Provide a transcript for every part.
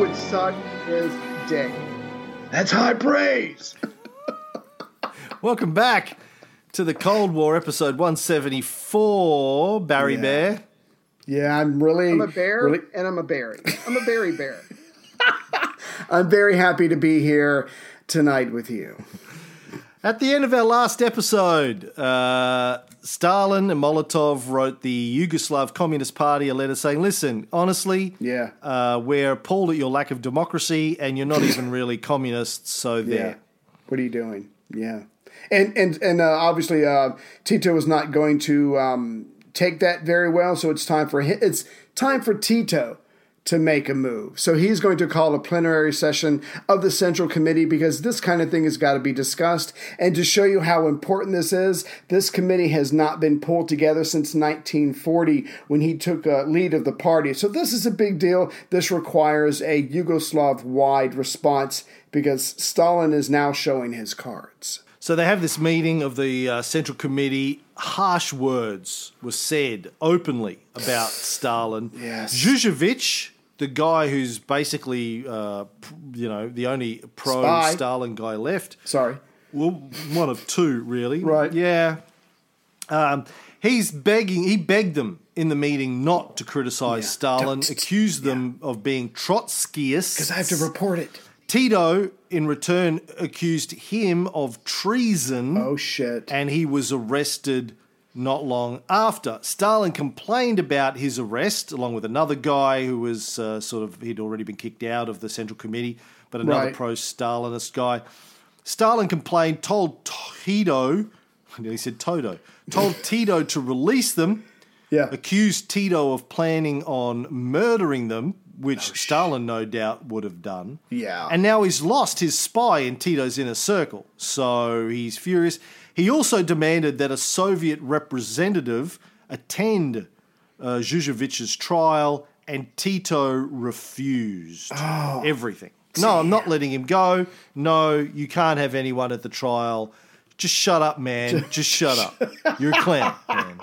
Would suck his dick. That's high praise. Welcome back to the Cold War episode 174, Barry Yeah. Bear. Yeah, I'm really. I'm a bear really- and I'm a berry. I'm a berry bear. I'm very happy to be here tonight with you. At the end of our last episode, uh, Stalin and Molotov wrote the Yugoslav Communist Party a letter saying, listen, honestly, Yeah. uh, we're appalled at your lack of democracy and you're not even really communists, so Yeah. there. What are you doing? Yeah. And and and uh, obviously uh, Tito is not going to um, take that very well. So it's time for hi- it's time for Tito to make a move. So he's going to call a plenary session of the Central Committee because this kind of thing has got to be discussed. And to show you how important this is, this committee has not been pulled together since 1940 when he took uh, lead of the party. So this is a big deal. This requires a Yugoslav wide response because Stalin is now showing his cards. So they have this meeting of the uh, Central Committee. Harsh words were said openly about Stalin. Yes. Zhuzhevich, the guy who's basically, uh, you know, the only pro Spy. Stalin guy left. Sorry. Well, one of two, really. Right. Yeah. Um, he's begging. He begged them in the meeting not to criticize Yeah. Stalin, Don't- accused them of being Trotskyists. Because I have to report it. Tito, in return, accused him of treason Oh, shit. and he was arrested not long after. Stalin complained about his arrest, along with another guy who was uh, sort of, he'd already been kicked out of the Central Committee, but another Right. pro Stalinist guy. Stalin complained, told Tito, I nearly said Toto, told Tito to release them, Yeah. accused Tito of planning on murdering them, which Oh, Stalin no doubt would have done. Yeah. And now he's lost his spy in Tito's inner circle. So he's furious. He also demanded that a Soviet representative attend uh, trial, and Tito refused Oh, everything. No, I'm not letting him go. No, you can't have anyone at the trial. Just shut up, man. Just shut up. You're a clown, man.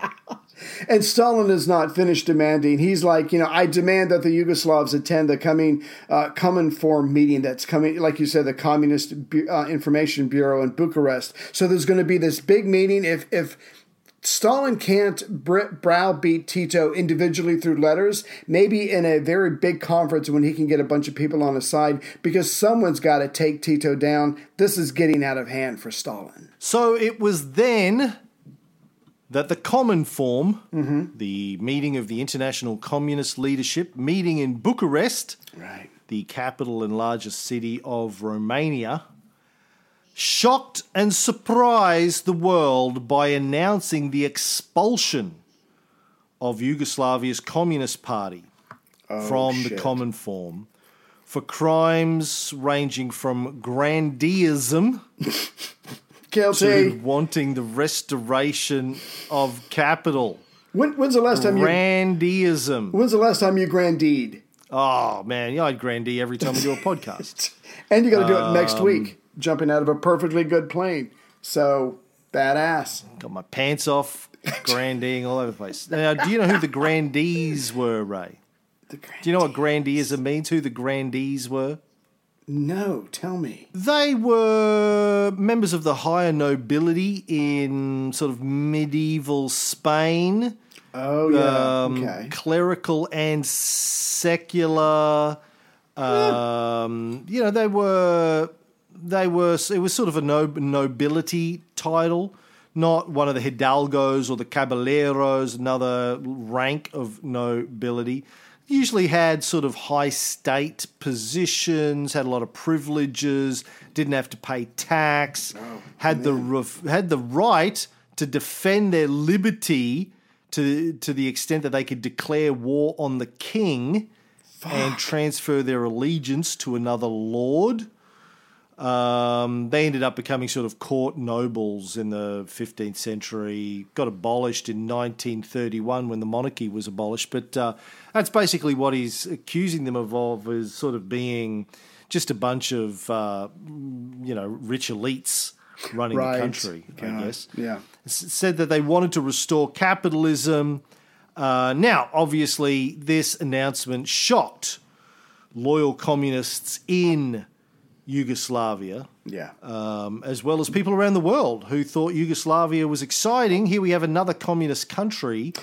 And Stalin is not finished demanding. He's like, you know, I demand that the Yugoslavs attend the coming uh, Cominform meeting that's coming, like you said, the Communist uh, Information Bureau in Bucharest. So there's going to be this big meeting. If if Stalin can't br- browbeat Tito individually through letters, maybe in a very big conference when he can get a bunch of people on his side, because someone's got to take Tito down. This is getting out of hand for Stalin. So it was then that the Cominform, the meeting of the international communist leadership, meeting in Bucharest, Right. the capital and largest city of Romania, shocked and surprised the world by announcing the expulsion of Yugoslavia's Communist Party oh, from the. Cominform for crimes ranging from grandeism Guilty. to wanting the restoration of capital. When, when's the last time you? Grandeism. When's the last time you grandeed? Oh man, yeah, I'd grandee every time we do a podcast. And you got to do it Um, next week, jumping out of a perfectly good plane. So badass. Got my pants off, grandeeing all over the place. Now, do you know who the grandees were, Ray? The Do you know what grandeism means? Who the grandees were? No, tell me. They were members of the higher nobility in sort of medieval Spain. Oh yeah. um, okay. clerical and secular. Um, you know, they were they were. It was sort of a no, nobility title, not one of the hidalgos or the caballeros, another rank of nobility. Usually had sort of high state positions, had a lot of privileges, didn't have to pay tax, had the ref- had the right to defend their liberty to to the extent that they could declare war on the king and transfer their allegiance to another lord. Um, they ended up becoming sort of court nobles in the 15th century, got abolished in 1931 when the monarchy was abolished. But uh, that's basically what he's accusing them of, of is sort of being just a bunch of, uh, you know, rich elites running Right. the country, I guess. yeah. Said that they wanted to restore capitalism. Uh, now, obviously, this announcement shocked loyal communists in Yugoslavia, Yeah. um, as well as people around the world who thought Yugoslavia was exciting. Here we have another communist country,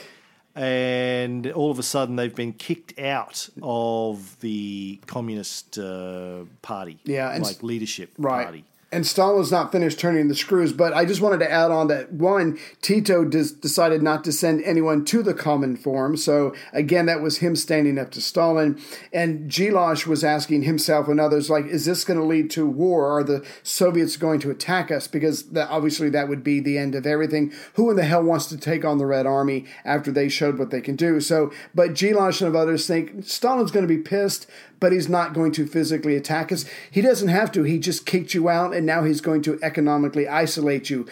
and all of a sudden they've been kicked out of the communist uh, party, Yeah, like leadership Right. party. And Stalin's not finished turning the screws, but I just wanted to add on that one, Tito des- decided not to send anyone to the Cominform. So again, that was him standing up to Stalin. And Djilas was asking himself and others, like, is this going to lead to war? Are the Soviets going to attack us? Because that, obviously that would be the end of everything. Who in the hell wants to take on the Red Army after they showed what they can do? So, but Djilas and others think Stalin's going to be pissed but he's not going to physically attack us. He doesn't have to. He just kicked you out, and now he's going to economically isolate you.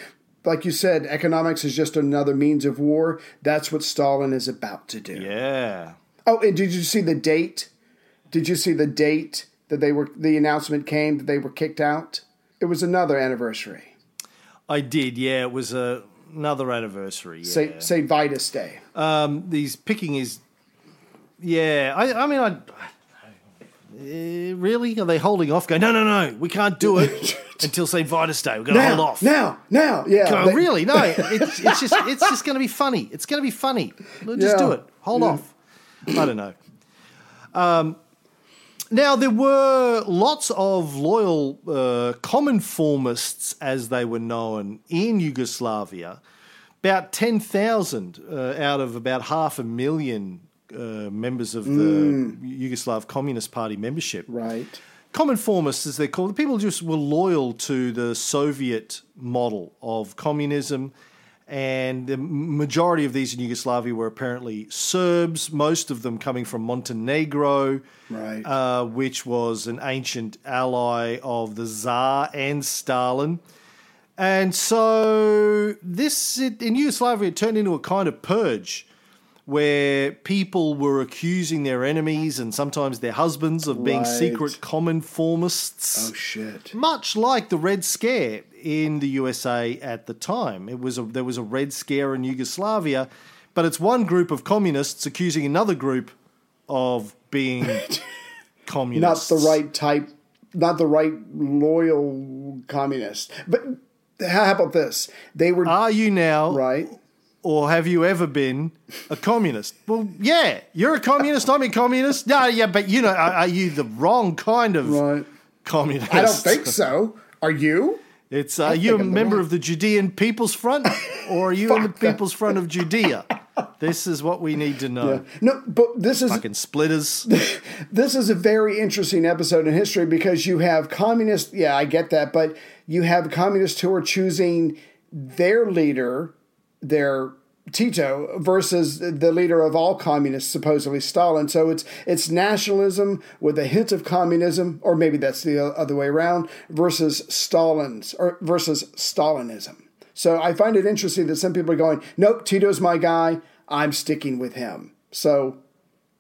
Like you said, economics is just another means of war. That's what Stalin is about to do. Yeah. Oh, and did you see the date? Did you see the date that they were? The announcement came that they were kicked out. It was another anniversary. I did, yeah. It was a, another anniversary. Yeah. Say say Vitus Day. um, these picking is, yeah. I, I mean, I uh, really are they holding off? Going, no, no, no, we can't do it until St. Vitus Day. We're going to hold off. now, now, yeah. Go, they- really? No, it's, it's just it's just going to be funny. It's going to be funny. We'll just Yeah. do it. Hold off. I don't know. Um, now there were lots of loyal uh, Cominformists, as they were known, in Yugoslavia. About ten thousand uh, out of about half a million uh, members of the Yugoslav Communist Party membership. Right. Cominformists, as they're called, the people just were loyal to the Soviet model of communism, and the majority of these in Yugoslavia were apparently Serbs, most of them coming from Montenegro, Right. uh, which was an ancient ally of the Tsar and Stalin. And so this it, in Yugoslavia it turned into a kind of purge where people were accusing their enemies and sometimes their husbands of being Right. secret Cominformists Oh shit. much like the Red Scare in the USA at the time. It was a, there was a Red Scare in Yugoslavia, but it's one group of communists accusing another group of being communists. Not the right type, not the right loyal communist. But how about this? They were Are you now, right. Or have you ever been a communist? Well, yeah, you're a communist. I'm a communist. No, yeah, but you know, are, are you the wrong kind of Right. communist? I don't think so. Are you? It's uh, are you a member right- of the Judean People's Front, or are you in the. People's Front of Judea? This is what we need to know. No, but this is Fucking splitters. this is a very interesting episode in history because you have communists. Yeah, I get that, but you have communists who are choosing their leader, their Tito, versus the leader of all communists, supposedly Stalin. So it's it's nationalism with a hint of communism, or maybe that's the other way around, versus Stalin's or versus Stalinism. So I find it interesting that some people are going, "Nope, Tito's my guy. I'm sticking with him." So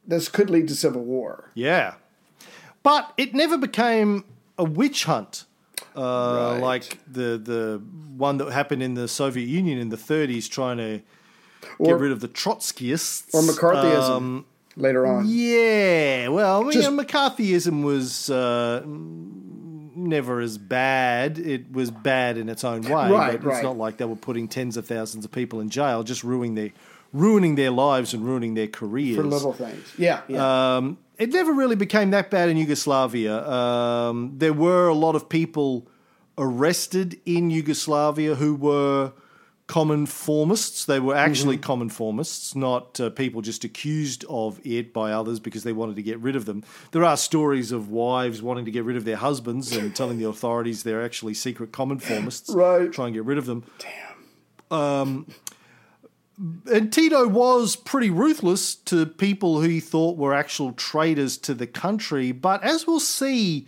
this could lead to civil war. Yeah. But it never became a witch hunt uh, Right. like the the one that happened in the Soviet Union in the 30s trying to Or- get rid of the Trotskyists. or McCarthyism Um, later on. yeah, well, Just- yeah, McCarthyism was uh, never as bad. It was bad in its own way, Right, but right. it's not like they were putting tens of thousands of people in jail, just ruining their ruining their lives and ruining their careers for little things. Yeah, yeah. um, it never really became that bad in Yugoslavia. Um, there were a lot of people arrested in Yugoslavia who were Cominformists. They were actually Cominformists, not uh, people just accused of it by others because they wanted to get rid of them. There are stories of wives wanting to get rid of their husbands and telling the authorities they're actually secret Cominformists, Right. Try and get rid of them. Damn. Um, and Tito was pretty ruthless to people who he thought were actual traitors to the country. But as we'll see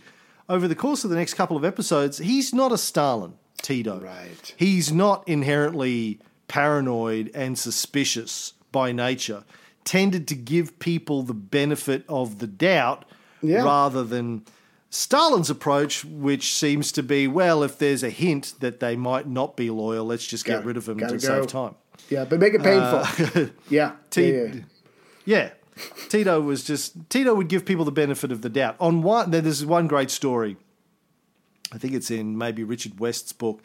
over the course of the next couple of episodes, he's not a Stalin, Tito. Right. He's not inherently paranoid and suspicious by nature. Tended to give people the benefit of the doubt Yeah. rather than Stalin's approach, which seems to be, well, if there's a hint that they might not be loyal, let's just get Gotta- rid of them to gotta save time. Yeah, but make it painful. Uh, yeah. T- yeah, yeah. yeah. Tito was just Tito would give people the benefit of the doubt. On one, there's one great story. I think it's in maybe Richard West's book.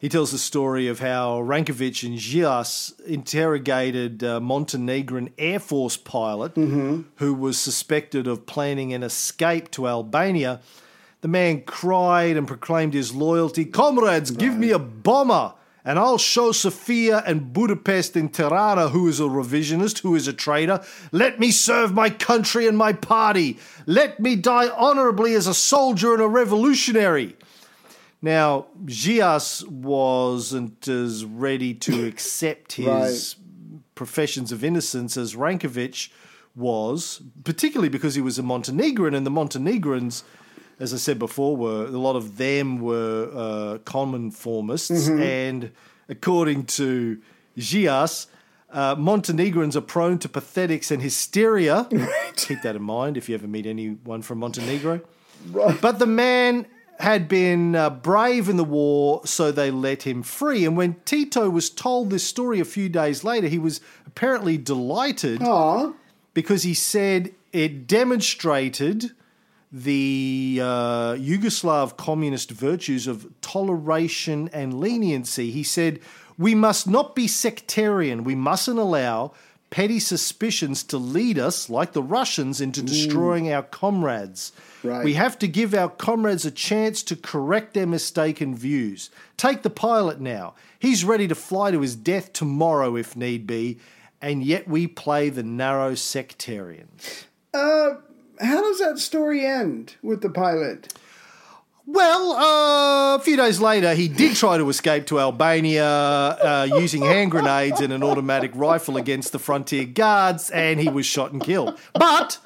He tells the story of how Rankovic and Djilas interrogated a Montenegrin Air Force pilot who was suspected of planning an escape to Albania. The man cried and proclaimed his loyalty. Comrades, give me a bomber, and I'll show Sofia and Budapest in Tirana who is a revisionist, who is a traitor. Let me serve my country and my party. Let me die honorably as a soldier and a revolutionary. Now, Djilas wasn't as ready to accept his professions of innocence as Rankovic was, particularly because he was a Montenegrin, and the Montenegrins, as I said before, were a lot of them were uh, Cominformists, and according to Djilas, uh, Montenegrins are prone to pathetics and hysteria. Keep that in mind if you ever meet anyone from Montenegro. But the man had been uh, brave in the war, so they let him free. And when Tito was told this story a few days later, he was apparently delighted Aw. because he said it demonstrated the uh, Yugoslav communist virtues of toleration and leniency. He said, We must not be sectarian. We mustn't allow petty suspicions to lead us, like the Russians, into destroying our comrades. Right. We have to give our comrades a chance to correct their mistaken views. Take the pilot now. He's ready to fly to his death tomorrow if need be, and yet we play the narrow sectarians. How does that story end with the pilot? Well, uh, a few days later, he did try to escape to Albania uh, using hand grenades and an automatic rifle against the frontier guards, and he was shot and killed. But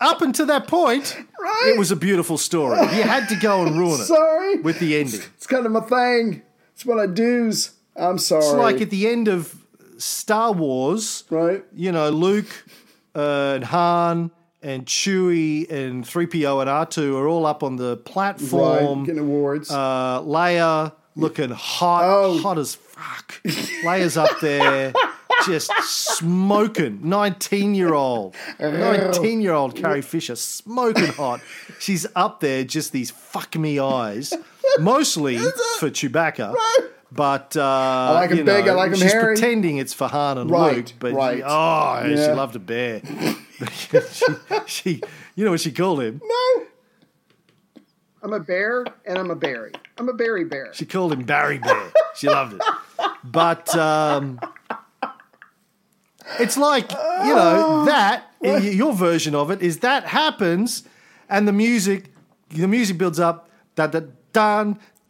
up until that point, Right. it was a beautiful story. You had to go and ruin it Sorry. with the ending. It's kind of my thing. It's what I do's. I'm sorry. It's like at the end of Star Wars, Right. You know, Luke uh, and Han and Chewie and 3PO and R2 are all up on the platform. Right, getting awards. Uh, Leia looking hot, Oh. hot as fuck. Leia's up there. Just smoking, nineteen-year-old, nineteen-year-old Carrie Fisher, smoking hot. She's up there, just these fuck me eyes, mostly for Chewbacca, but uh, I like 'em you big, I know, like 'em she's hairy. pretending it's for Han and Right, Luke, but right. oh, she Yeah. loved a bear. she, she, you know what she called him? no. I'm a bear and I'm a berry. I'm a berry bear. She called him Barry Bear. She loved it. But um, it's like, you know, that, y- your version of it is that happens and the music, the music builds up, da da dun,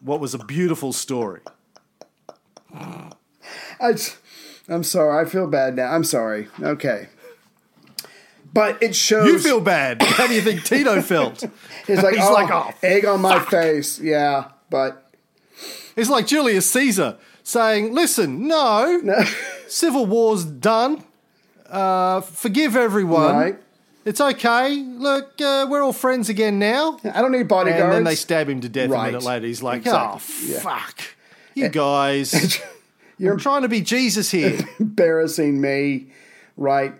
what was a beautiful story. I, I'm sorry. I feel bad now. I'm sorry. Okay. But it shows. You feel bad. How do you think Tito felt? He's like, He's oh, like, oh, egg on my face. Yeah, but It's like Julius Caesar saying, "Listen, no, civil war's done. Uh, forgive everyone. right. It's okay. Look, uh, we're all friends again now." I don't need bodyguards. And then they stab him to death a minute later. He's like, Exactly. "Oh Yeah. fuck, you guys." You're I'm trying to be Jesus here. embarrassing me, right?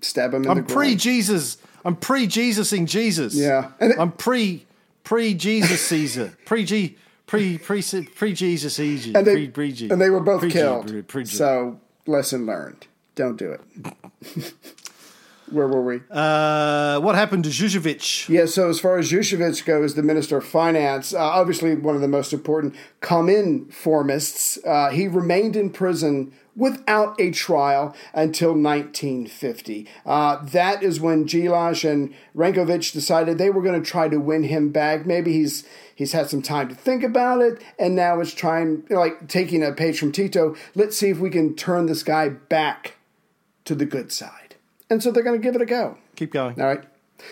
Stab him in the I'm pre Jesus. I'm pre Jesusing Jesus. Yeah. And I'm pre pre Jesus Caesar. Pre G pre pre pre Jesus Caesar. and Pre they pre and they were both Pre-G, killed. pre- pre-G. So lesson learned. Don't do it. Where were we? Uh, what happened to Zhuzhevich? Yeah, so as far as Yushevich goes, the Minister of Finance, uh, obviously one of the most important Cominformists, uh, he remained in prison without a trial until 1950. Uh, that is when Djilas and Rankovich decided they were going to try to win him back. Maybe he's he's had some time to think about it, and now it's trying, like taking a page from Tito. Let's see if we can turn this guy back to the good side. And so they're going to give it a go. Keep going. All right.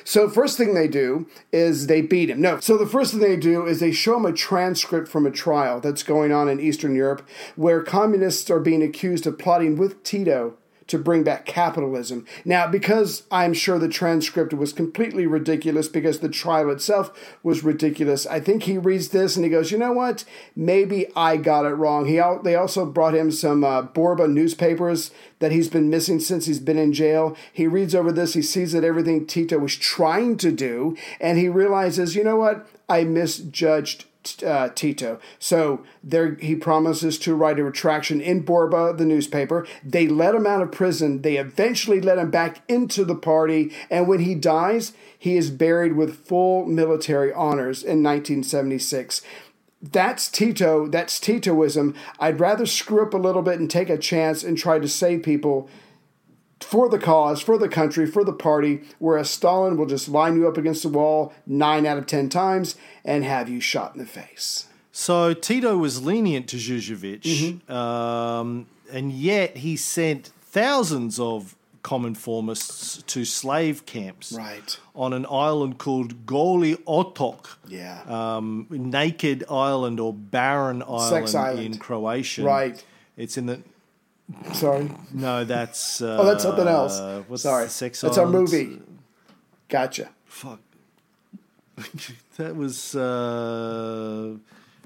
So first thing they do is they beat him. No. So the first thing they do is they show him a transcript from a trial that's going on in Eastern Europe where communists are being accused of plotting with Tito to bring back capitalism. Now, because I'm sure the transcript was completely ridiculous because the trial itself was ridiculous, I think he reads this and he goes, "You know what? Maybe I got it wrong." He they also brought him some uh, Borba newspapers that he's been missing since he's been in jail. He reads over this, he sees that everything Tito was trying to do, and he realizes, "You know what? I misjudged uh, Tito. So there, he promises to write a retraction in Borba, the newspaper. They let him out of prison. They eventually let him back into the party, and when he dies, he is buried with full military honors in 1976. That's Tito. That's Titoism. I'd rather screw up a little bit and take a chance and try to save people for the cause, for the country, for the party, whereas Stalin will just line you up against the wall nine out of ten times and have you shot in the face. So Tito was lenient to Zhuzhevich, Mm-hmm. um, and yet he sent thousands of Cominformists to slave camps Right. on an island called Goli Otok. Yeah. Um, naked island or barren island, island. in Croatian. Right. It's in the Sorry. no, that's uh, Oh, that's something else. What's Sorry. sex That's our movie. Gotcha. Fuck. that was uh,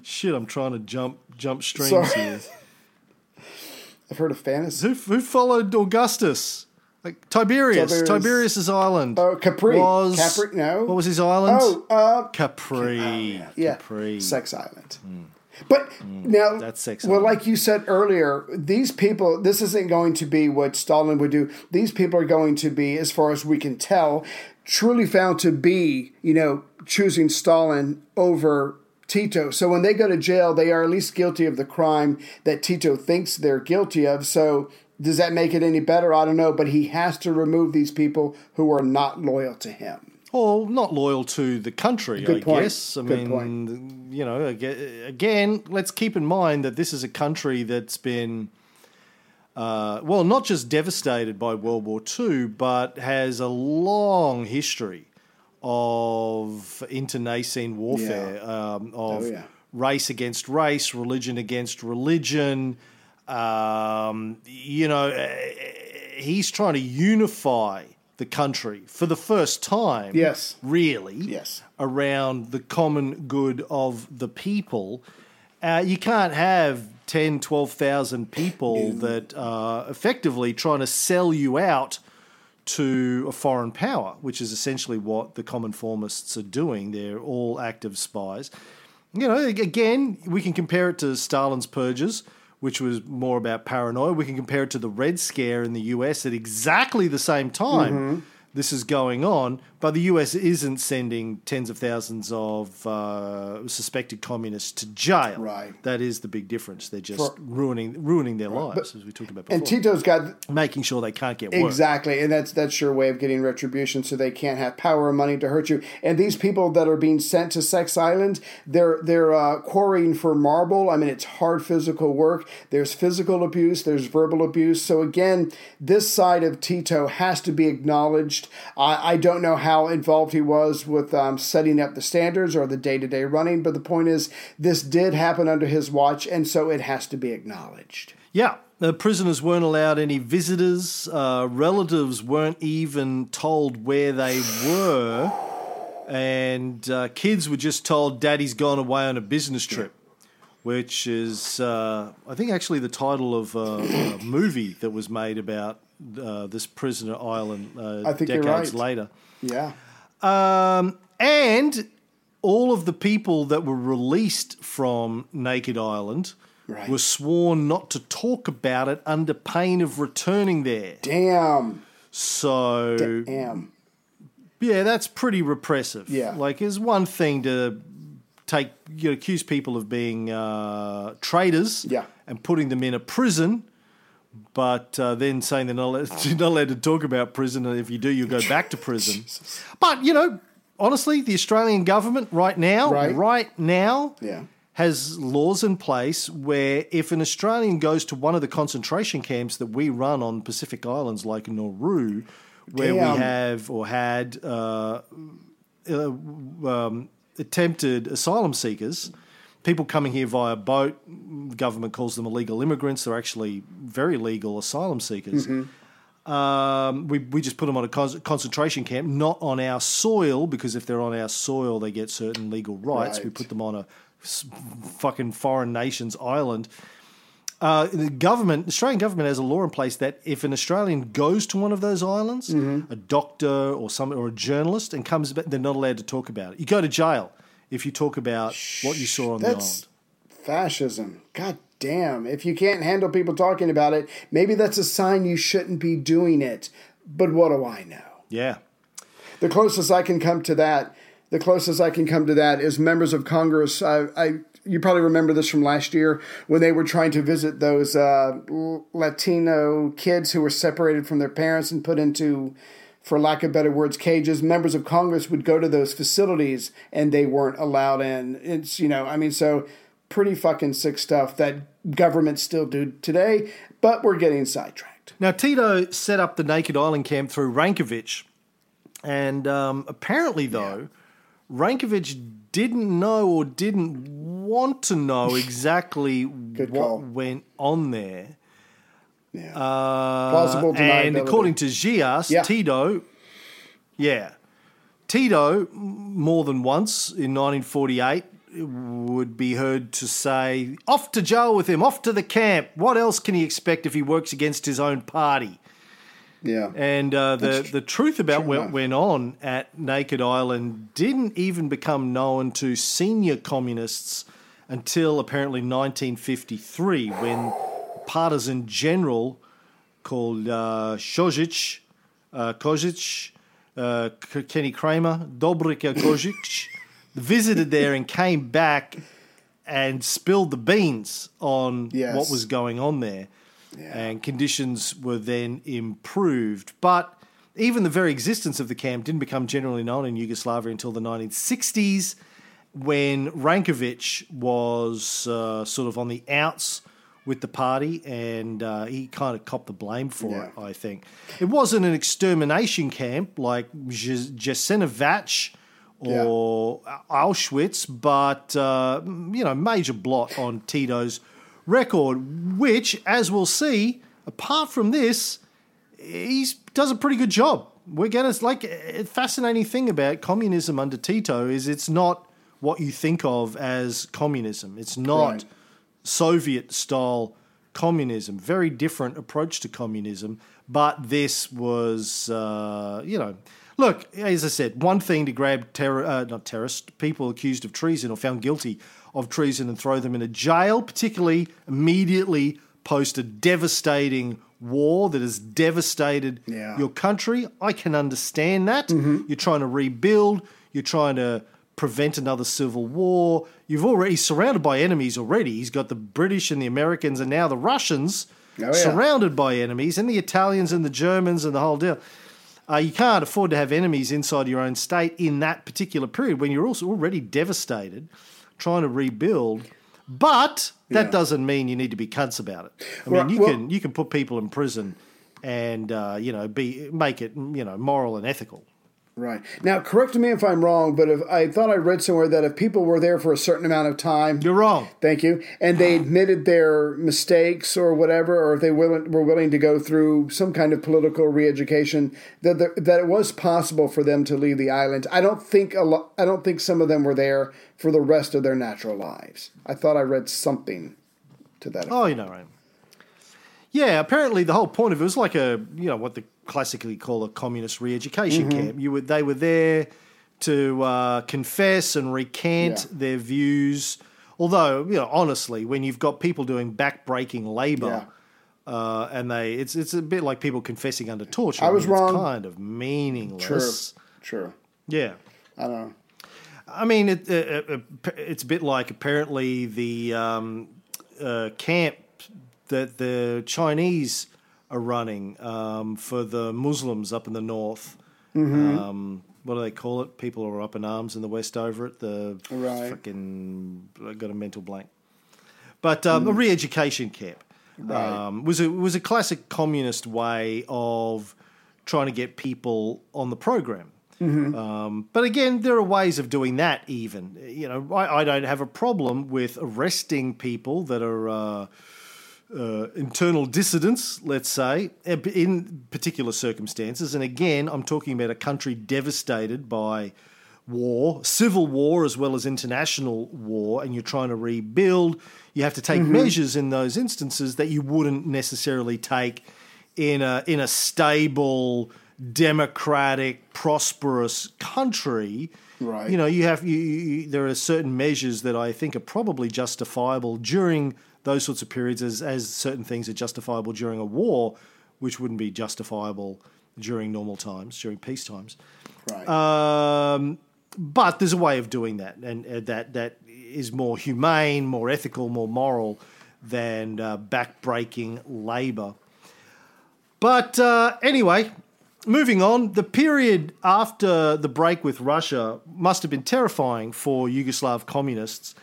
shit. I'm trying to jump jump streams Sorry. here. I've heard of fantasy. Who, who followed Augustus? Like Tiberius. Tiberius. Tiberius's island. Oh, Capri. Was, Capri? No. What was his island? Oh, uh, Capri. yeah. Capri. Sex Island. But mm, now, That's Sex well, like you said earlier, these people, this isn't going to be what Stalin would do. These people are going to be, as far as we can tell, truly found to be, you know, choosing Stalin over Tito. So when they go to jail, they are at least guilty of the crime that Tito thinks they're guilty of. So does that make it any better? I don't know. But he has to remove these people who are not loyal to him. Or not loyal to the country, Good I point. guess. I Good mean, you know, again, let's keep in mind that this is a country that's been, uh, well, not just devastated by World War II, but has a long history of internecine warfare, um, of Oh, yeah. race against race, religion against religion. Um, you know, eh, he's trying to unify the country for the first time. Yes. Really. Yes. Around the common good of the people. Uh, you can't have 10, 12,000 people that are effectively trying to sell you out to a foreign power, which is essentially what the Cominformists are doing. They're all active spies. You know, again, we can compare it to Stalin's purges, which was more about paranoia. We can compare it to the Red Scare in the US at exactly the same time. Mm-hmm. This is going on, but the US isn't sending tens of thousands of uh, suspected communists to jail. Right. That is the big difference. They're just For- ruining ruining their lives, as we talked about before. And Tito's got making sure they can't get work. Exactly, and that's that's your way of getting retribution, so they can't have power or money to hurt you. And these people that are being sent to Sex Island, they're they're uh, quarrying for marble. I mean, it's hard physical work. There's physical abuse. There's verbal abuse. So again, this side of Tito has to be acknowledged. I, I don't know how involved he was with um, setting up the standards or the day to day running, but the point is, this did happen under his watch, and so it has to be acknowledged. Yeah. The prisoners weren't allowed any visitors. Uh, relatives weren't even told where they were. And uh, kids were just told, Daddy's gone away on a business trip. which is, uh, I think, actually the title of uh, a movie that was made about uh, this prisoner island uh, I think you're decades right. later. Yeah. Um, and all of the people that were released from Naked Island Right. were sworn not to talk about it under pain of returning there. Damn. So, Damn. yeah, that's pretty repressive. Yeah. Like, it's one thing to take, you know, accuse people of being uh, traitors Yeah. and putting them in a prison. But uh, then saying they're not allowed, you're not allowed to talk about prison, and if you do, you'll go back to prison. But you know, honestly, the Australian government right now, Right. now, Yeah. has laws in place where if an Australian goes to one of the concentration camps that we run on Pacific Islands, like Nauru, where Damn. we have or had uh, uh, um, attempted asylum seekers, people coming here via boat, government calls them illegal immigrants. They're actually very legal asylum seekers. Um, we, we just put them on a con- concentration camp, not on our soil, because if they're on our soil, they get certain legal rights. We put them on a fucking foreign nation's island. Uh, the government, the Australian government has a law in place that if an Australian goes to one of those islands, Mm-hmm. a doctor or some or a journalist, and comes back, they're not allowed to talk about it. You go to jail if you talk about what you saw on the island. Fascism. God damn. If you can't handle people talking about it, maybe that's a sign you shouldn't be doing it. But what do I know? Yeah. The closest I can come to that, the closest I can come to that is members of Congress. I, I you probably remember this from last year when they were trying to visit those uh, Latino kids who were separated from their parents and put into, for lack of better words, cages. Members of Congress would go to those facilities and they weren't allowed in. It's you know, I mean, so pretty fucking sick stuff that governments still do today. But we're getting sidetracked. Now, Tito set up the Naked Island camp through Rankovic. And um, apparently, though, Rankovic didn't know or didn't want to know exactly what call. went on there. Yeah. Uh, Plausible and according to Djilas, Yeah. Tito, yeah, Tito more than once in 1948 would be heard to say, "Off to jail with him, off to the camp. What else can he expect if he works against his own party?" yeah. And uh, the That's the truth about what enough. went on at Naked Island didn't even become known to senior communists until apparently 1953, when partisan general called uh, Kozic, uh, Kozic, uh, K- Kenny Kramer, Dobrica Kozic, visited there and came back and spilled the beans on Yes. what was going on there. And conditions were then improved. But even the very existence of the camp didn't become generally known in Yugoslavia until the 1960s when Rankovic was uh, sort of on the outs with the party and uh, he kind of copped the blame for it, I think. It wasn't an extermination camp like Jasenovac or Auschwitz, but, uh, you know, major blot on Tito's record, which, as we'll see, apart from this, he does a pretty good job. We're gonna like a fascinating thing about communism under Tito is it's not what you think of as communism. It's not Right. Soviet style communism. Very different approach to communism. But this was, uh, you know, look. As I said, one thing to grab terror, uh, not terrorist people accused of treason or found guilty of treason and throw them in a jail, particularly immediately post a devastating war that has devastated Yeah. your country. I can understand that. You're trying to rebuild. You're trying to prevent another civil war. You've already surrounded by enemies already. He's got the British and the Americans and now the Russians Oh, yeah. surrounded by enemies and the Italians and the Germans and the whole deal. Uh, you can't afford to have enemies inside your own state in that particular period when you're also already devastated, trying to rebuild. But that Yeah. doesn't mean you need to be cunts about it. I Well- mean, you well- can you can put people in prison and uh, you know be make it you know moral and ethical. Right. Now, correct me if I'm wrong, but if I thought I read somewhere that if people were there for a certain amount of time, You're wrong. Thank you. And they admitted their mistakes or whatever, or if they willing, were willing to go through some kind of political re-education, that there, that it was possible for them to leave the island. I don't think a lo- I don't think some of them were there for the rest of their natural lives. I thought I read something to that. Oh, you know, right. Yeah, apparently the whole point of it was like a, you know, what they classically call a communist re-education Mm-hmm. camp. You were, they were there to uh, confess and recant Yeah. their views. Although, you know, honestly, when you've got people doing backbreaking labour, uh, and they, it's it's a bit like people confessing under torture. I was mean, it's wrong. kind of meaningless. True. True. Yeah. I don't know. I mean, it, it, it, it's a bit like apparently the um, uh, camp that the Chinese are running um, for the Muslims up in the north. Mm-hmm. Um, what do they call it? People are up in arms in the west over it. The Right. fucking I got a mental blank. But um, a re-education camp um, was a was a classic communist way of trying to get people on the program. Um, but again, there are ways of doing that. Even you know, I, I don't have a problem with arresting people that are uh, uh, internal dissidents, let's say, in particular circumstances. And again, I'm talking about a country devastated by war, civil war as well as international war, and you're trying to rebuild. You have to take measures in those instances that you wouldn't necessarily take in a in a stable, democratic, prosperous country. Right. You know, you have you, you, there are certain measures that I think are probably justifiable during those sorts of periods, as as certain things are justifiable during a war, which wouldn't be justifiable during normal times, during peace times. Right. Um, but there's a way of doing that, and uh, that that is more humane, more ethical, more moral than uh, backbreaking labour. But uh, anyway, moving on, the period after the break with Russia must have been terrifying for Yugoslav communists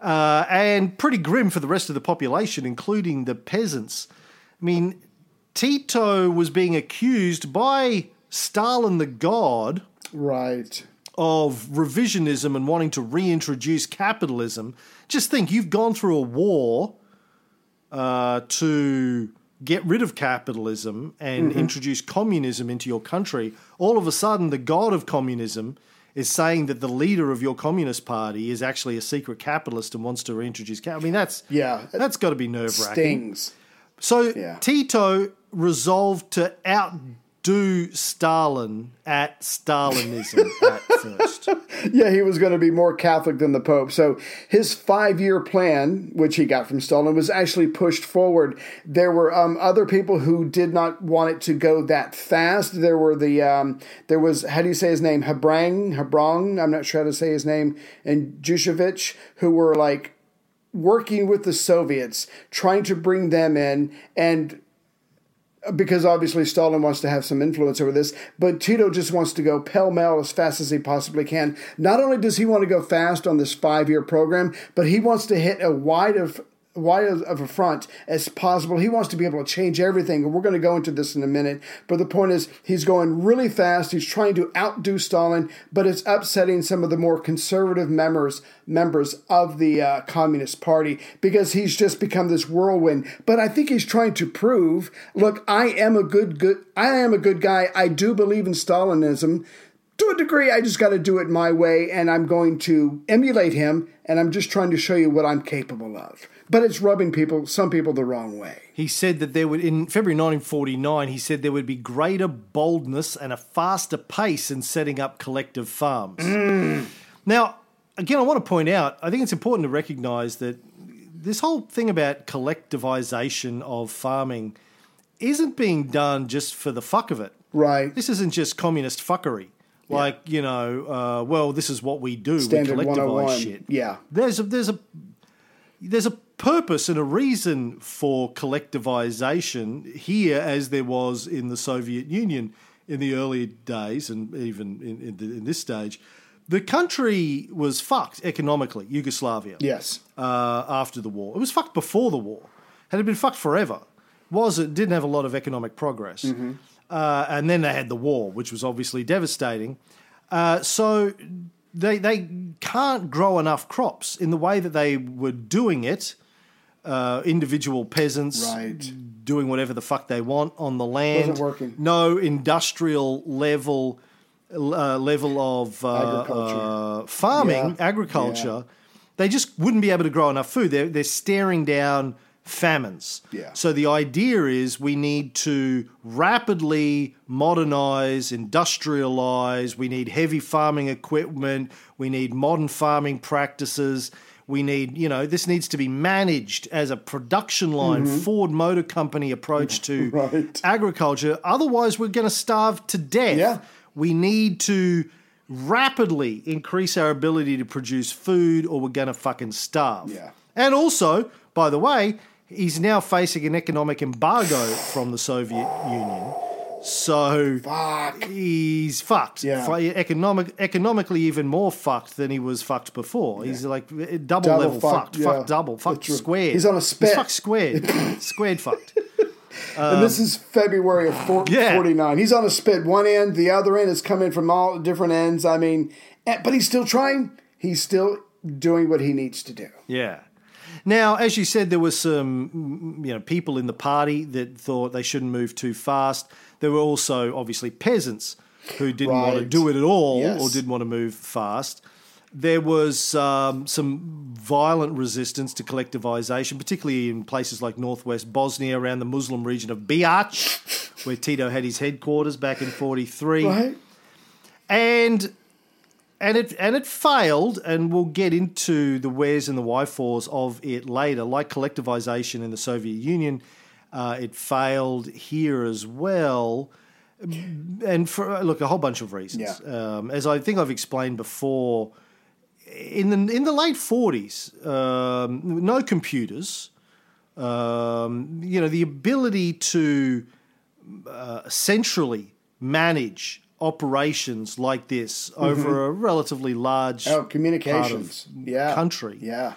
uh, and pretty grim for the rest of the population, including the peasants. I mean, Tito was being accused by Stalin the God right. of revisionism and wanting to reintroduce capitalism. Just think, you've gone through a war uh, to get rid of capitalism and introduce communism into your country. All of a sudden, the god of communism is saying that the leader of your communist party is actually a secret capitalist and wants to reintroduce cap. I mean, that's Yeah. that's got to be nerve wracking. Stings. So Yeah. Tito resolved to outdo Stalin at Stalinism at Yeah, he was going to be more Catholic than the Pope. So his five-year plan, which he got from Stalin, was actually pushed forward. There were um, other people who did not want it to go that fast. There were the um, there was how do you say his name? Hebrang, Hebrang, I'm not sure how to say his name. And Jushevich, who were like working with the Soviets, trying to bring them in and because obviously Stalin wants to have some influence over this, but Tito just wants to go pell mell as fast as he possibly can. Not only does he want to go fast on this five year program, but he wants to hit a wide of wide of a front as possible. He wants to be able to change everything, and we're going to go into this in a minute. But the point is, he's going really fast. He's trying to outdo Stalin, but it's upsetting some of the more conservative members members of the uh, Communist Party because he's just become this whirlwind. But I think he's trying to prove, look, I am a good good I am a good guy. I do believe in Stalinism. To a degree, I just got to do it my way, and I'm going to emulate him, and I'm just trying to show you what I'm capable of. But it's rubbing people, some people, the wrong way. He said that there would, in February 1949, he said there would be greater boldness and a faster pace in setting up collective farms. Now, again, I want to point out, I think it's important to recognize that this whole thing about collectivization of farming isn't being done just for the fuck of it. Right. This isn't just communist fuckery. Like, you know, uh, well, this is what we do. Standard we collectivize 101. shit. Yeah. There's a, there's a there's a purpose and a reason for collectivization here as there was in the Soviet Union in the early days and even in, in, the, in this stage. The country was fucked economically, Yugoslavia, Yes. uh, after the war. It was fucked before the war. Had it been fucked forever, was it didn't have a lot of economic progress. Uh, and then they had the war, which was obviously devastating. Uh, so they they can't grow enough crops in the way that they were doing it. Uh, individual peasants Right. doing whatever the fuck they want on the land. Wasn't working. No industrial level uh, level of uh, Agriculture. uh, farming, Yeah. agriculture. They just wouldn't be able to grow enough food. They're, they're staring down famines. Yeah. So the idea is we need to rapidly modernize, industrialize. We need heavy farming equipment. We need modern farming practices. We need, you know, this needs to be managed as a production line, Ford Motor Company approach to Mm-hmm. Right. agriculture. Otherwise, we're going to starve to death. Yeah. We need to rapidly increase our ability to produce food or we're going to fucking starve. Yeah. And also, by the way, he's now facing an economic embargo from the Soviet Union. So Fuck. he's fucked. Yeah. Fi- Economic, economically, even more fucked than he was fucked before. He's like double, Double level fucked, fucked. yeah. Fuck double. Fuck That's true. squared. He's on a spit. He's fucked squared. squared fucked. and this is February of four, Um, yeah. 49. He's on a spit. One end, the other end is coming from all different ends. I mean, eh, but he's still trying. He's still doing what he needs to do. Yeah. Now, as you said, there were some you know people in the party that thought they shouldn't move too fast. There were also obviously peasants who didn't want to do it at all Yes. or didn't want to move fast. There was um, some violent resistance to collectivization, particularly in places like northwest Bosnia, around the Muslim region of Bihać, where Tito had his headquarters back in '43 Right? and and it and it failed, and we'll get into the wheres and the wherefores of it later. Like collectivization in the Soviet Union, uh, it failed here as well, and for look a whole bunch of reasons. Yeah. Um, as I think I've explained before, in the in the late forties, um, no computers. Um, you know the ability to uh, centrally manage operations like this over a relatively large Oh, communications. yeah. country. Yeah.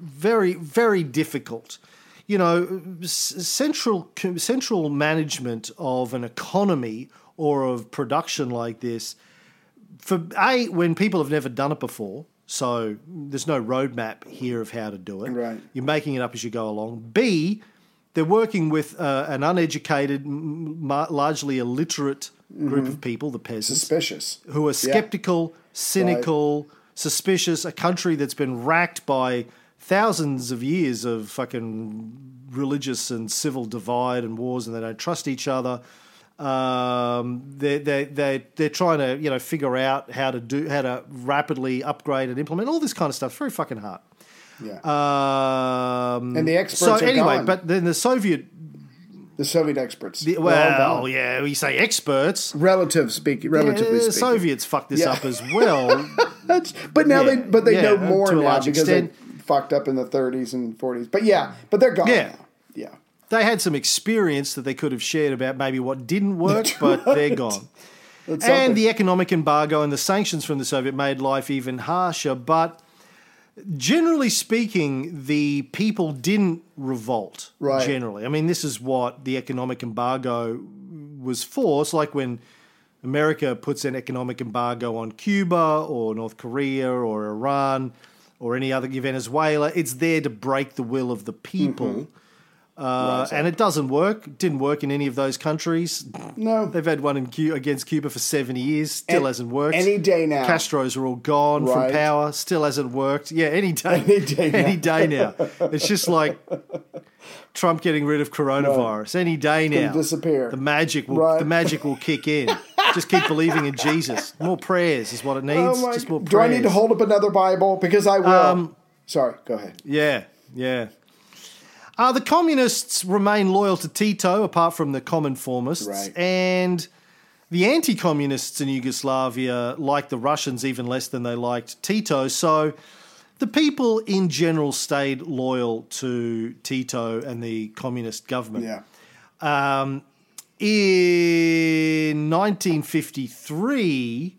very very difficult you know central central management of an economy or of production like this for a when people have never done it before so there's no roadmap here of how to do it Right. you're making it up as you go along b they're working with uh, an uneducated m- largely illiterate group of people the peasants Suspicious. who are skeptical, cynical, suspicious, a country that's been racked by thousands of years of fucking religious and civil divide and wars, and they don't trust each other. Um, they they they they're trying to you know figure out how to do how to rapidly upgrade and implement all this kind of stuff. It's very fucking hard. Yeah. Um, And the experts So anyway, gone. but then the Soviet. The Soviet experts. The, They're well, yeah, we say experts. Relative speaking, relatively Yeah, the speaking. Soviets fucked this Yeah. up as well. But now Yeah, they, but they know uh, more to a now because extent. they fucked up in the 30s and 40s. But yeah, but they're gone Yeah. now. Yeah. they had some experience that they could have shared about maybe what didn't work, but they're gone. That's something. And the economic embargo and the sanctions from the Soviet made life even harsher. But generally speaking, the people didn't revolt. Right. Generally, I mean, this is what the economic embargo was for. It's like when America puts an economic embargo on Cuba or North Korea or Iran or any other Venezuela. It's there to break the will of the people. Mm-hmm. Uh, and it doesn't work. It didn't work in any of those countries. no. They've had one in Cu- against Cuba for 70 years. Still And hasn't worked. any day now. Castros are all gone Right. from power. Still hasn't worked. Yeah, any day. Any day now. Any day now. It's just like Trump getting rid of coronavirus. Any day now. disappear. The magic will Right. the magic will kick in. just keep believing in Jesus. More prayers is what it needs. Oh just more Do prayers. I need to hold up another Bible? Because I will. Um, Sorry, go ahead. Yeah, yeah. Uh, the communists remain loyal to Tito, apart from the Cominformists, Right. and the anti-communists in Yugoslavia like the Russians even less than they liked Tito. So the people in general stayed loyal to Tito and the communist government. Yeah. Um, in 1953,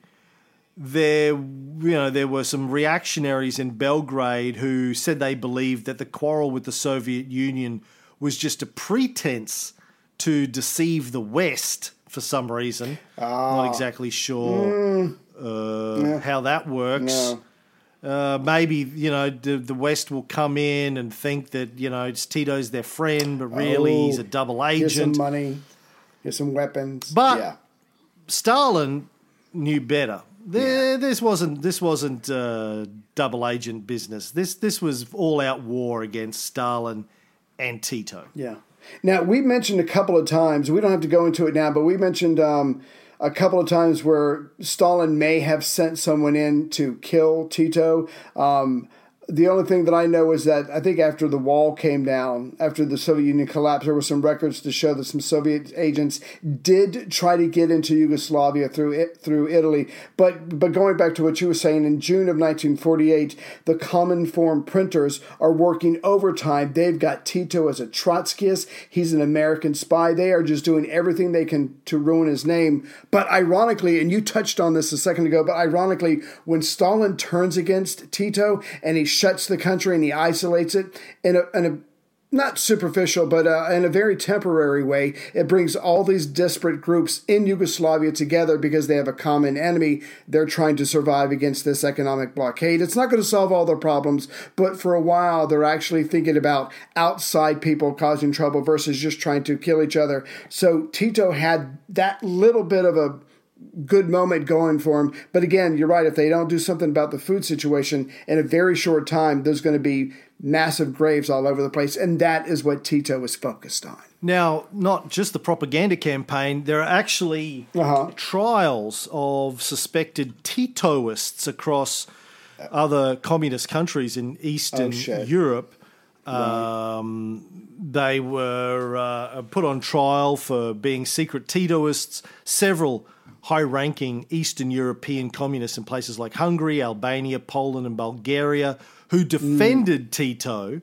there, you know, there were some reactionaries in Belgrade who said they believed that the quarrel with the Soviet Union was just a pretense to deceive the West for some reason. Not exactly sure uh, how that works. No. Uh, maybe you know the, the West will come in and think that you know it's Tito's their friend, but really Oh, he's a double agent. Here's some money. Here's some weapons. But- yeah. Stalin knew better. There, This wasn't this wasn't uh, double agent business. This this was all out war against Stalin and Tito. Yeah. Now we mentioned a couple of times. We don't have to go into it now, but we mentioned um, a couple of times where Stalin may have sent someone in to kill Tito. Um, the only thing that I know is that I think after the wall came down, after the Soviet Union collapsed, there were some records to show that some Soviet agents did try to get into Yugoslavia through it, through Italy. But but going back to what you were saying, in June of 1948, the Cominform printers are working overtime. They've got Tito as a Trotskyist. He's an American spy. They are just doing everything they can to ruin his name. But ironically, and you touched on this a second ago, but ironically, when Stalin turns against Tito and he shuts the country and he isolates it in a, in a not superficial, but uh, in a very temporary way, it brings all these disparate groups in Yugoslavia together because they have a common enemy. They're trying to survive against this economic blockade. It's not going to solve all their problems, but for a while, they're actually thinking about outside people causing trouble versus just trying to kill each other. So Tito had that little bit of a good moment going for him. But again, you're right. If they don't do something about the food situation in a very short time, there's going to be massive graves all over the place. And that is what Tito is focused on. Now, not just the propaganda campaign, there are actually Uh-huh. trials of suspected Titoists across other communist countries in Eastern Oh. Europe. Um, they were uh, put on trial for being secret Titoists. Several high ranking Eastern European communists in places like Hungary, Albania, Poland, and Bulgaria who defended Tito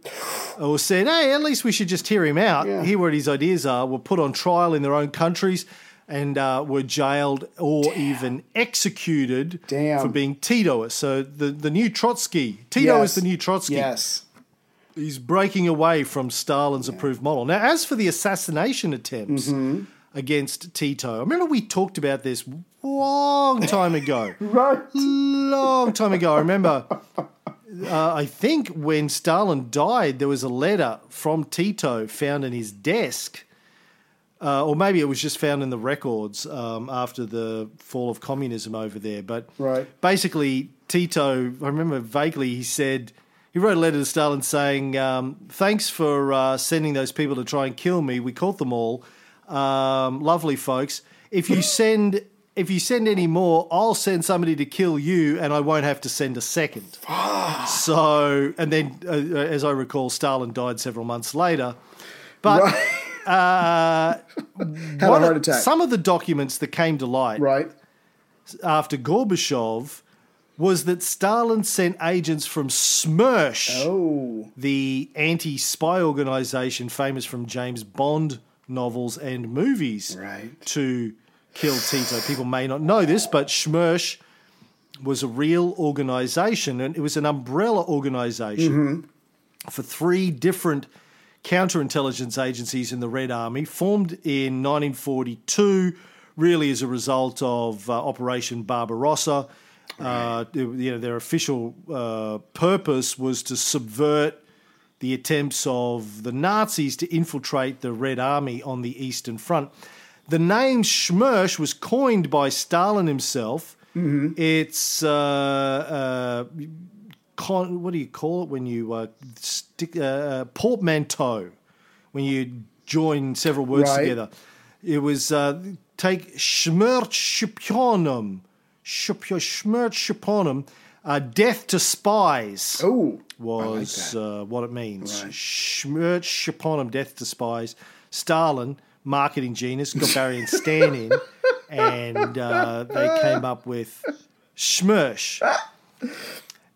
or said, hey, at least we should just hear him out, Yeah. hear what his ideas are, were put on trial in their own countries and uh, were jailed or even executed Damn. for being Titoist. So the, the new Trotsky, Tito Yes. is the new Trotsky. Yes. He's breaking away from Stalin's approved model. Now, as for the assassination attempts Mm-hmm. Against Tito, I remember we talked about this long time ago. Right. long time ago. I remember, uh, I think when Stalin died, there was a letter from Tito found in his desk. Uh, or maybe it was just found in the records um, after the fall of communism over there. But Right. basically, Tito, I remember vaguely, he said, he wrote a letter to Stalin saying, um, Thanks for uh, sending those people to try and kill me. We caught them all. Um, lovely folks. If you send. If you send any more, I'll send somebody to kill you, and I won't have to send a second. so, and then, uh, as I recall, Stalin died several months later. But Had a one heart attack. Some of the documents that came to light right. after Gorbachev was that Stalin sent agents from SMERSH, Oh. the anti spy organization famous from James Bond novels and movies, Right. to kill Tito. People may not know this, but SMERSH was a real organization and it was an umbrella organization for three different counterintelligence agencies in the Red Army, formed in 1942, really as a result of uh, Operation Barbarossa. Uh, you know, their official uh, purpose was to subvert the attempts of the Nazis to infiltrate the Red Army on the Eastern Front. The name SMERSH was coined by Stalin himself. It's uh, uh, con- what do you call it when you uh, stick uh, portmanteau when you join several words Right. together. It was uh, take Schmerz Schmerz uh, death to spies Oh. was that. uh, what it means. Right. Schmerz death to spies. Stalin, marketing genius, got Barry and Stan in, and uh, they came up with SMERSH.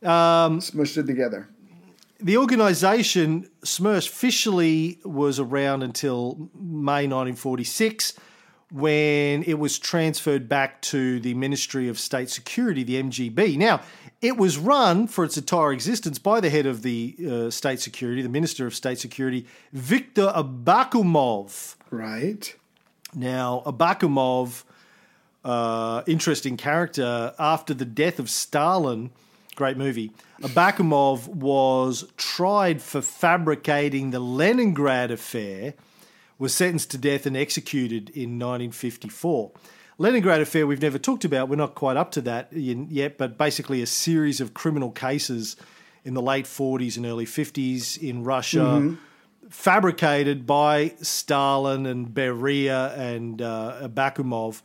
Smushed it together. The organisation SMERSH officially was around until May 1946, when it was transferred back to the Ministry of State Security, the MGB. Now, it was run for its entire existence by the head of the uh, State Security, the Minister of State Security, Viktor Abakumov. Right. Now, Abakumov, uh, interesting character, after the death of Stalin, great movie, Abakumov was tried for fabricating the Leningrad affair, was sentenced to death and executed in 1954. Leningrad affair we've never talked about. We're not quite up to that yet, but basically a series of criminal cases in the late 40s and early 50s in Russia, fabricated by Stalin and Beria and uh, Abakumov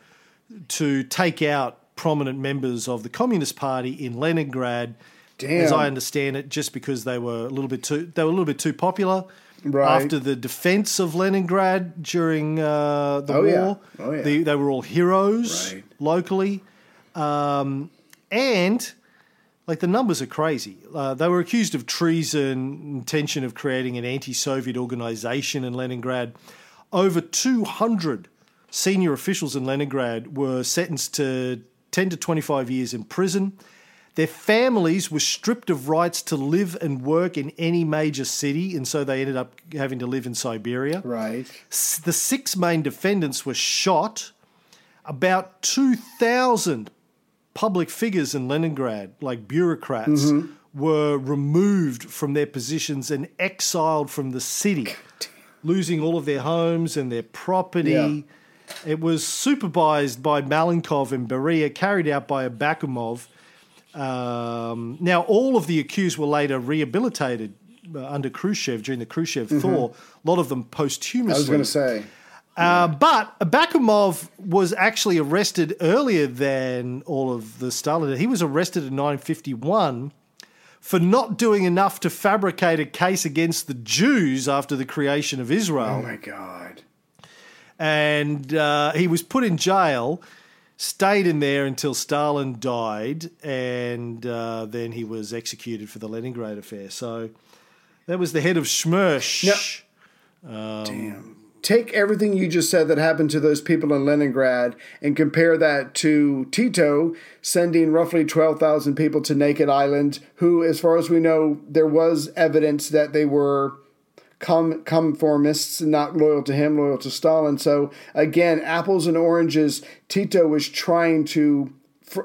to take out prominent members of the Communist Party in Leningrad. As I understand it, just because they were a little bit too they were a little bit too popular Right. after the defense of Leningrad during uh, the Oh, war. yeah. Oh, yeah. They, they were all heroes Right. locally, um, and like the numbers are crazy. Uh, they were accused of treason, intention of creating an anti-Soviet organization in Leningrad. Over 200 senior officials in Leningrad were sentenced to 10 to 25 years in prison. Their families were stripped of rights to live and work in any major city, and so they ended up having to live in Siberia. Right. The six main defendants were shot. About 2,000 public figures in Leningrad, like bureaucrats, mm-hmm. were removed from their positions and exiled from the city, losing all of their homes and their property. Yeah. It was supervised by Malenkov and Beria, carried out by Abakumov. Um, now, all of the accused were later rehabilitated uh, under Khrushchev during the Khrushchev thaw, a lot of them posthumously. I was going to say. Uh, but Abakumov was actually arrested earlier than all of the Stalin. He was arrested in 1951 for not doing enough to fabricate a case against the Jews after the creation of Israel. Oh my God. and uh, he was put in jail, stayed in there until Stalin died, and uh, then he was executed for the Leningrad affair. So that was the head of SMERSH. Damn. Take everything you just said that happened to those people in Leningrad and compare that to Tito sending roughly 12,000 people to Naked Island, who, as far as we know, there was evidence that they were com- Cominformists, not loyal to him, loyal to Stalin. So, again, apples and oranges, Tito was trying to,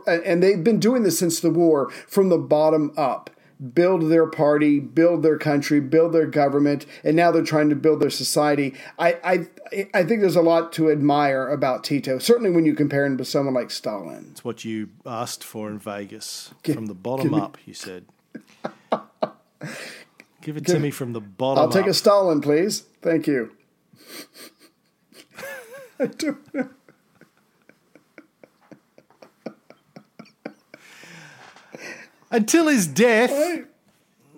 and they've been doing this since the war, from the bottom up build their party, build their country, build their government, and now they're trying to build their society. I I I think there's a lot to admire about Tito. Certainly when you compare him to someone like Stalin. It's what you asked for in Vegas. from the bottom me- up, you said. Give it to me from the bottom I'll take up. a Stalin, please. Thank you. I don't know. Until his death,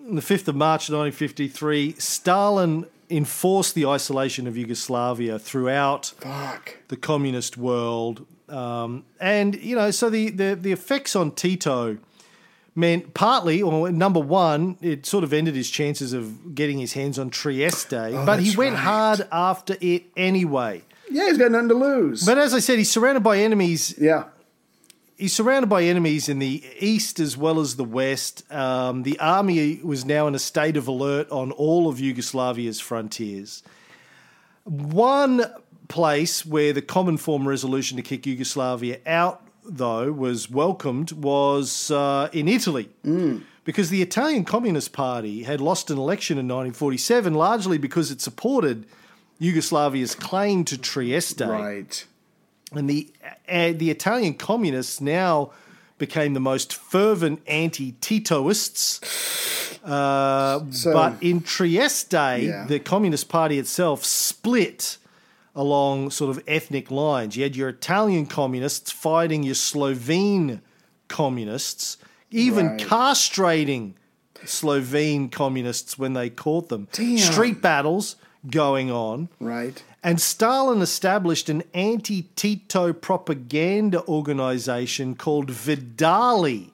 on the 5th of March 1953, Stalin enforced the isolation of Yugoslavia throughout Fuck. the communist world. Um, and, you know, so the, the, the effects on Tito meant partly, or number one, it sort of ended his chances of getting his hands on Trieste, but he went right. hard after it anyway. Yeah, he's got nothing to lose. But as I said, he's surrounded by enemies yeah. he's surrounded by enemies in the east as well as the west. Um, the army was now in a state of alert on all of Yugoslavia's frontiers. One place where the Cominform resolution to kick Yugoslavia out, though, was welcomed was uh, in Italy. Because the Italian Communist Party had lost an election in 1947, largely because it supported Yugoslavia's claim to Trieste Right. and the uh, the Italian communists now became the most fervent anti-Titoists. Uh, So- but in Trieste, Yeah. the Communist Party itself split along sort of ethnic lines. You had your Italian communists fighting your Slovene communists, even Right. castrating Slovene communists when they caught them. Damn. Street battles going on. Right. And Stalin established an anti Tito propaganda organization called Vidali,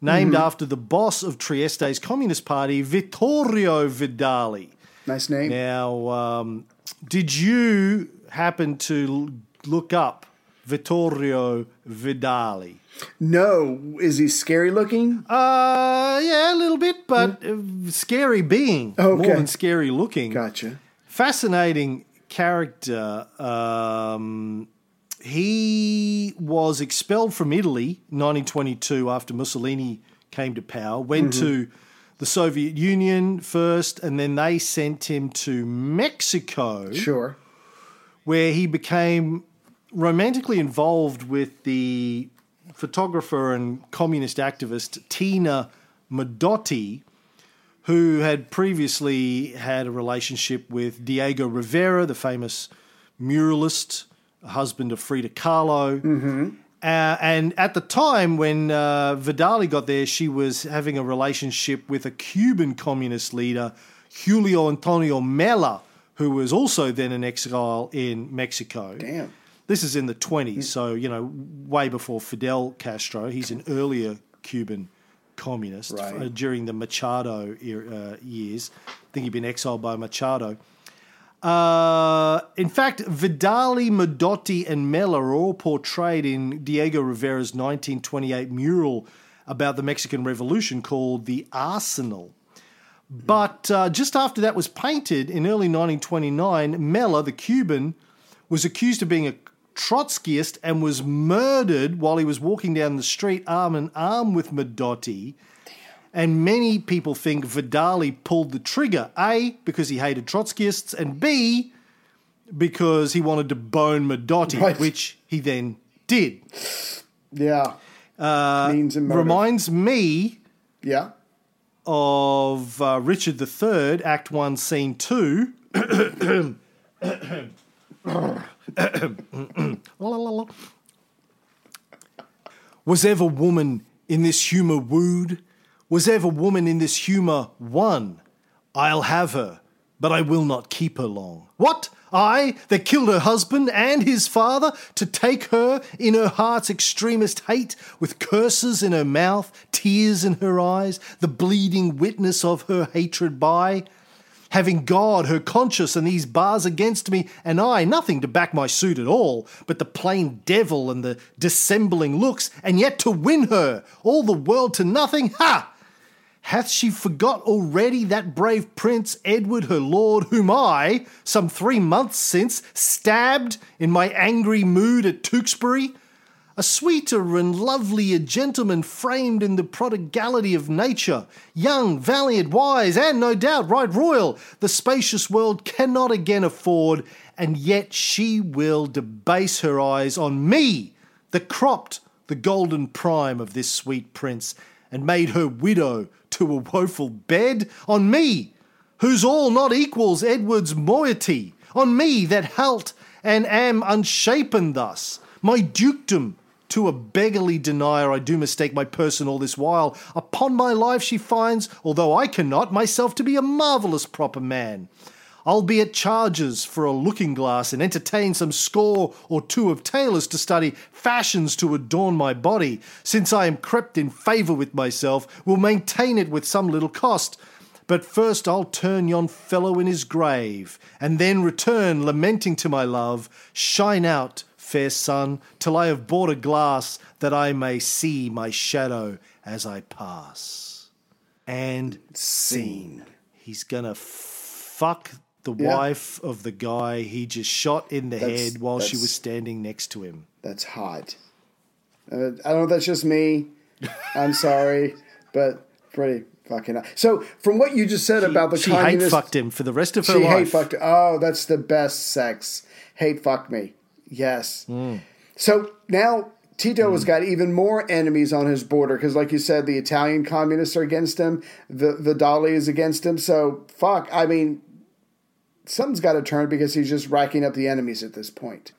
named after the boss of Trieste's Communist Party, Vittorio Vidali. Nice name. Now, um, did you happen to look up Vittorio Vidali? No, is he scary looking? Uh, yeah, a little bit, but uh, scary being more than scary looking. Gotcha. Fascinating character. Um, he was expelled from Italy in 1922 after Mussolini came to power. Went to the Soviet Union first, and then they sent him to Mexico Sure. where he became romantically involved with the photographer and communist activist Tina Modotti, who had previously had a relationship with Diego Rivera, the famous muralist, husband of Frida Kahlo. Mm-hmm. Uh, and at the time when uh, Vidali got there, she was having a relationship with a Cuban communist leader, Julio Antonio Mella, who was also then in exile in Mexico. Damn. This is in the 20s, so, you know, way before Fidel Castro. He's an earlier Cuban communist Right. uh, during the Machado era, uh, years. I think he'd been exiled by Machado. Uh, in fact, Vidali, Modotti, and Mella are all portrayed in Diego Rivera's 1928 mural about the Mexican Revolution called The Arsenal. But uh, just after that was painted in early 1929, Mella, the Cuban, was accused of being a Trotskyist and was murdered while he was walking down the street arm in arm with Modotti. And many people think Vidali pulled the trigger, A, because he hated Trotskyists, and B, because he wanted to bone Modotti, Right. which he then did. Yeah. Means and motive. Reminds me Yeah. of uh, Richard III, Act 1, Scene 2. Was ever woman in this humour wooed? Was ever woman in this humour won? I'll have her, but I will not keep her long. What? I, that killed her husband and his father, to take her in her heart's extremest hate, with curses in her mouth, tears in her eyes, the bleeding witness of her hatred by? having God, her conscience, and these bars against me, and I, nothing to back my suit at all, but the plain devil and the dissembling looks, and yet to win her, all the world to nothing, ha! Hath she forgot already that brave prince Edward her lord, whom I, some three months since, stabbed in my angry mood at Tewkesbury? A sweeter and lovelier gentleman framed in the prodigality of nature, young, valiant, wise, and no doubt right royal, the spacious world cannot again afford, and yet she will debase her eyes on me, the cropped, the golden prime of this sweet prince, and made her widow to a woeful bed, on me, whose all not equals Edward's moiety, on me that halt and am unshapen thus, my dukedom to a beggarly denier I do mistake my person all this while. Upon my life she finds, although I cannot, myself to be a marvellous proper man. I'll be at charges for a looking glass and entertain some score or two of tailors to study fashions to adorn my body, since I am crept in favour with myself, will maintain it with some little cost. But first I'll turn yon fellow in his grave, and then return lamenting to my love, shine out, fair sun, till I have bought a glass that I may see my shadow as I pass. And scene. He's gonna fuck the Yeah. wife of the guy he just shot in the That's- head while she was standing next to him. That's hot. Uh, I don't know if that's just me. I'm sorry, but pretty fucking hot. So, from what you just said about the she hate fucked him for the rest of her she life. hate fucked. Oh, that's the best sex. Hate fuck me. Yes. Hmm. So now Tito has got even more enemies on his border because, like you said, the Italian communists are against him. The the Dali is against him. So fuck. I mean, something's got to turn because he's just racking up the enemies at this point.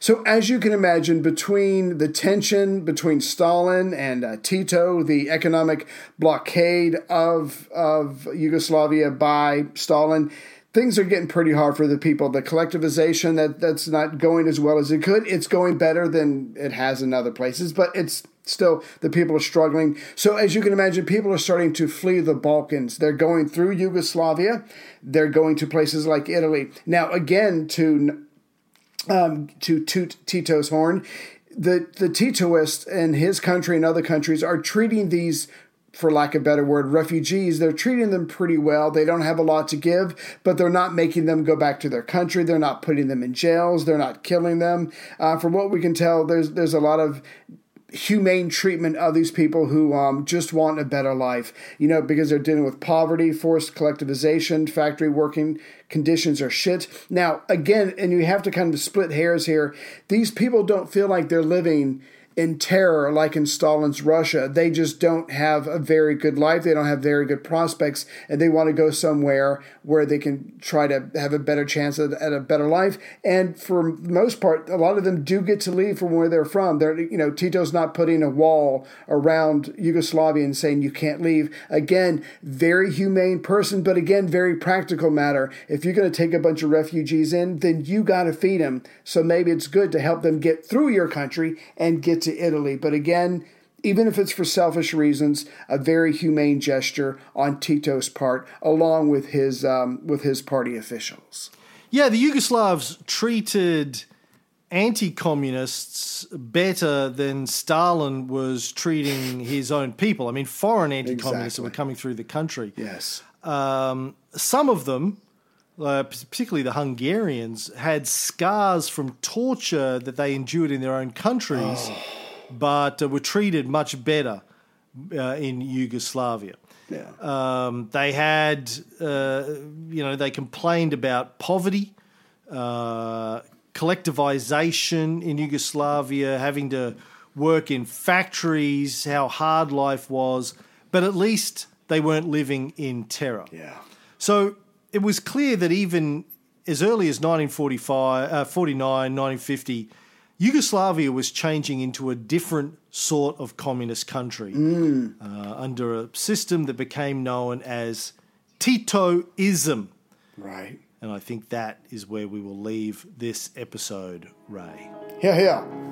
So, as you can imagine, between the tension between Stalin and uh, Tito, the economic blockade of of Yugoslavia by Stalin, things are getting pretty hard for the people. The collectivization that that's not going as well as it could. It's going better than it has in other places, but it's still the people are struggling. So, as you can imagine, people are starting to flee the Balkans. They're going through Yugoslavia. They're going to places like Italy. Now, again, to um, to toot Tito's horn. The the Titoists in his country and other countries are treating these for lack of a better word, refugees, they're treating them pretty well. They don't have a lot to give, but they're not making them go back to their country. They're not putting them in jails. They're not killing them. Uh, from what we can tell, there's there's a lot of humane treatment of these people who um, just want a better life, you know, because they're dealing with poverty, forced collectivization, factory working conditions are shit. Now, again, and you have to kind of split hairs here, these people don't feel like they're living in terror like in Stalin's Russia. They just don't have a very good life. They don't have very good prospects, and they want to go somewhere where they can try to have a better chance at, at, a better life. And for the most part, a lot of them do get to leave from where they're from. They're, you know, Tito's not putting a wall around Yugoslavia and saying you can't leave. Again, very humane person, but again, very practical matter. If you're going to take a bunch of refugees in, then you got to feed them. So maybe it's good to help them get through your country and get to Italy. But again, even if it's for selfish reasons, a very humane gesture on Tito's part, along with his um, with his party officials. Yeah, the Yugoslavs treated anti-communists better than Stalin was treating his own people. I mean, foreign anti-communists Exactly. that were coming through the country. Yes. Um, some of them, uh, particularly the Hungarians, had scars from torture that they endured in their own countries, but uh, were treated much better uh, in Yugoslavia. Yeah. Um, they had, uh, you know, they complained about poverty, uh, collectivization in Yugoslavia, having to work in factories, how hard life was, but at least they weren't living in terror. Yeah. So it was clear that even as early as 1945, uh, 49, 1950, Yugoslavia was changing into a different sort of communist country uh, under a system that became known as Titoism. Right. And I think that is where we will leave this episode, Ray. Yeah, yeah.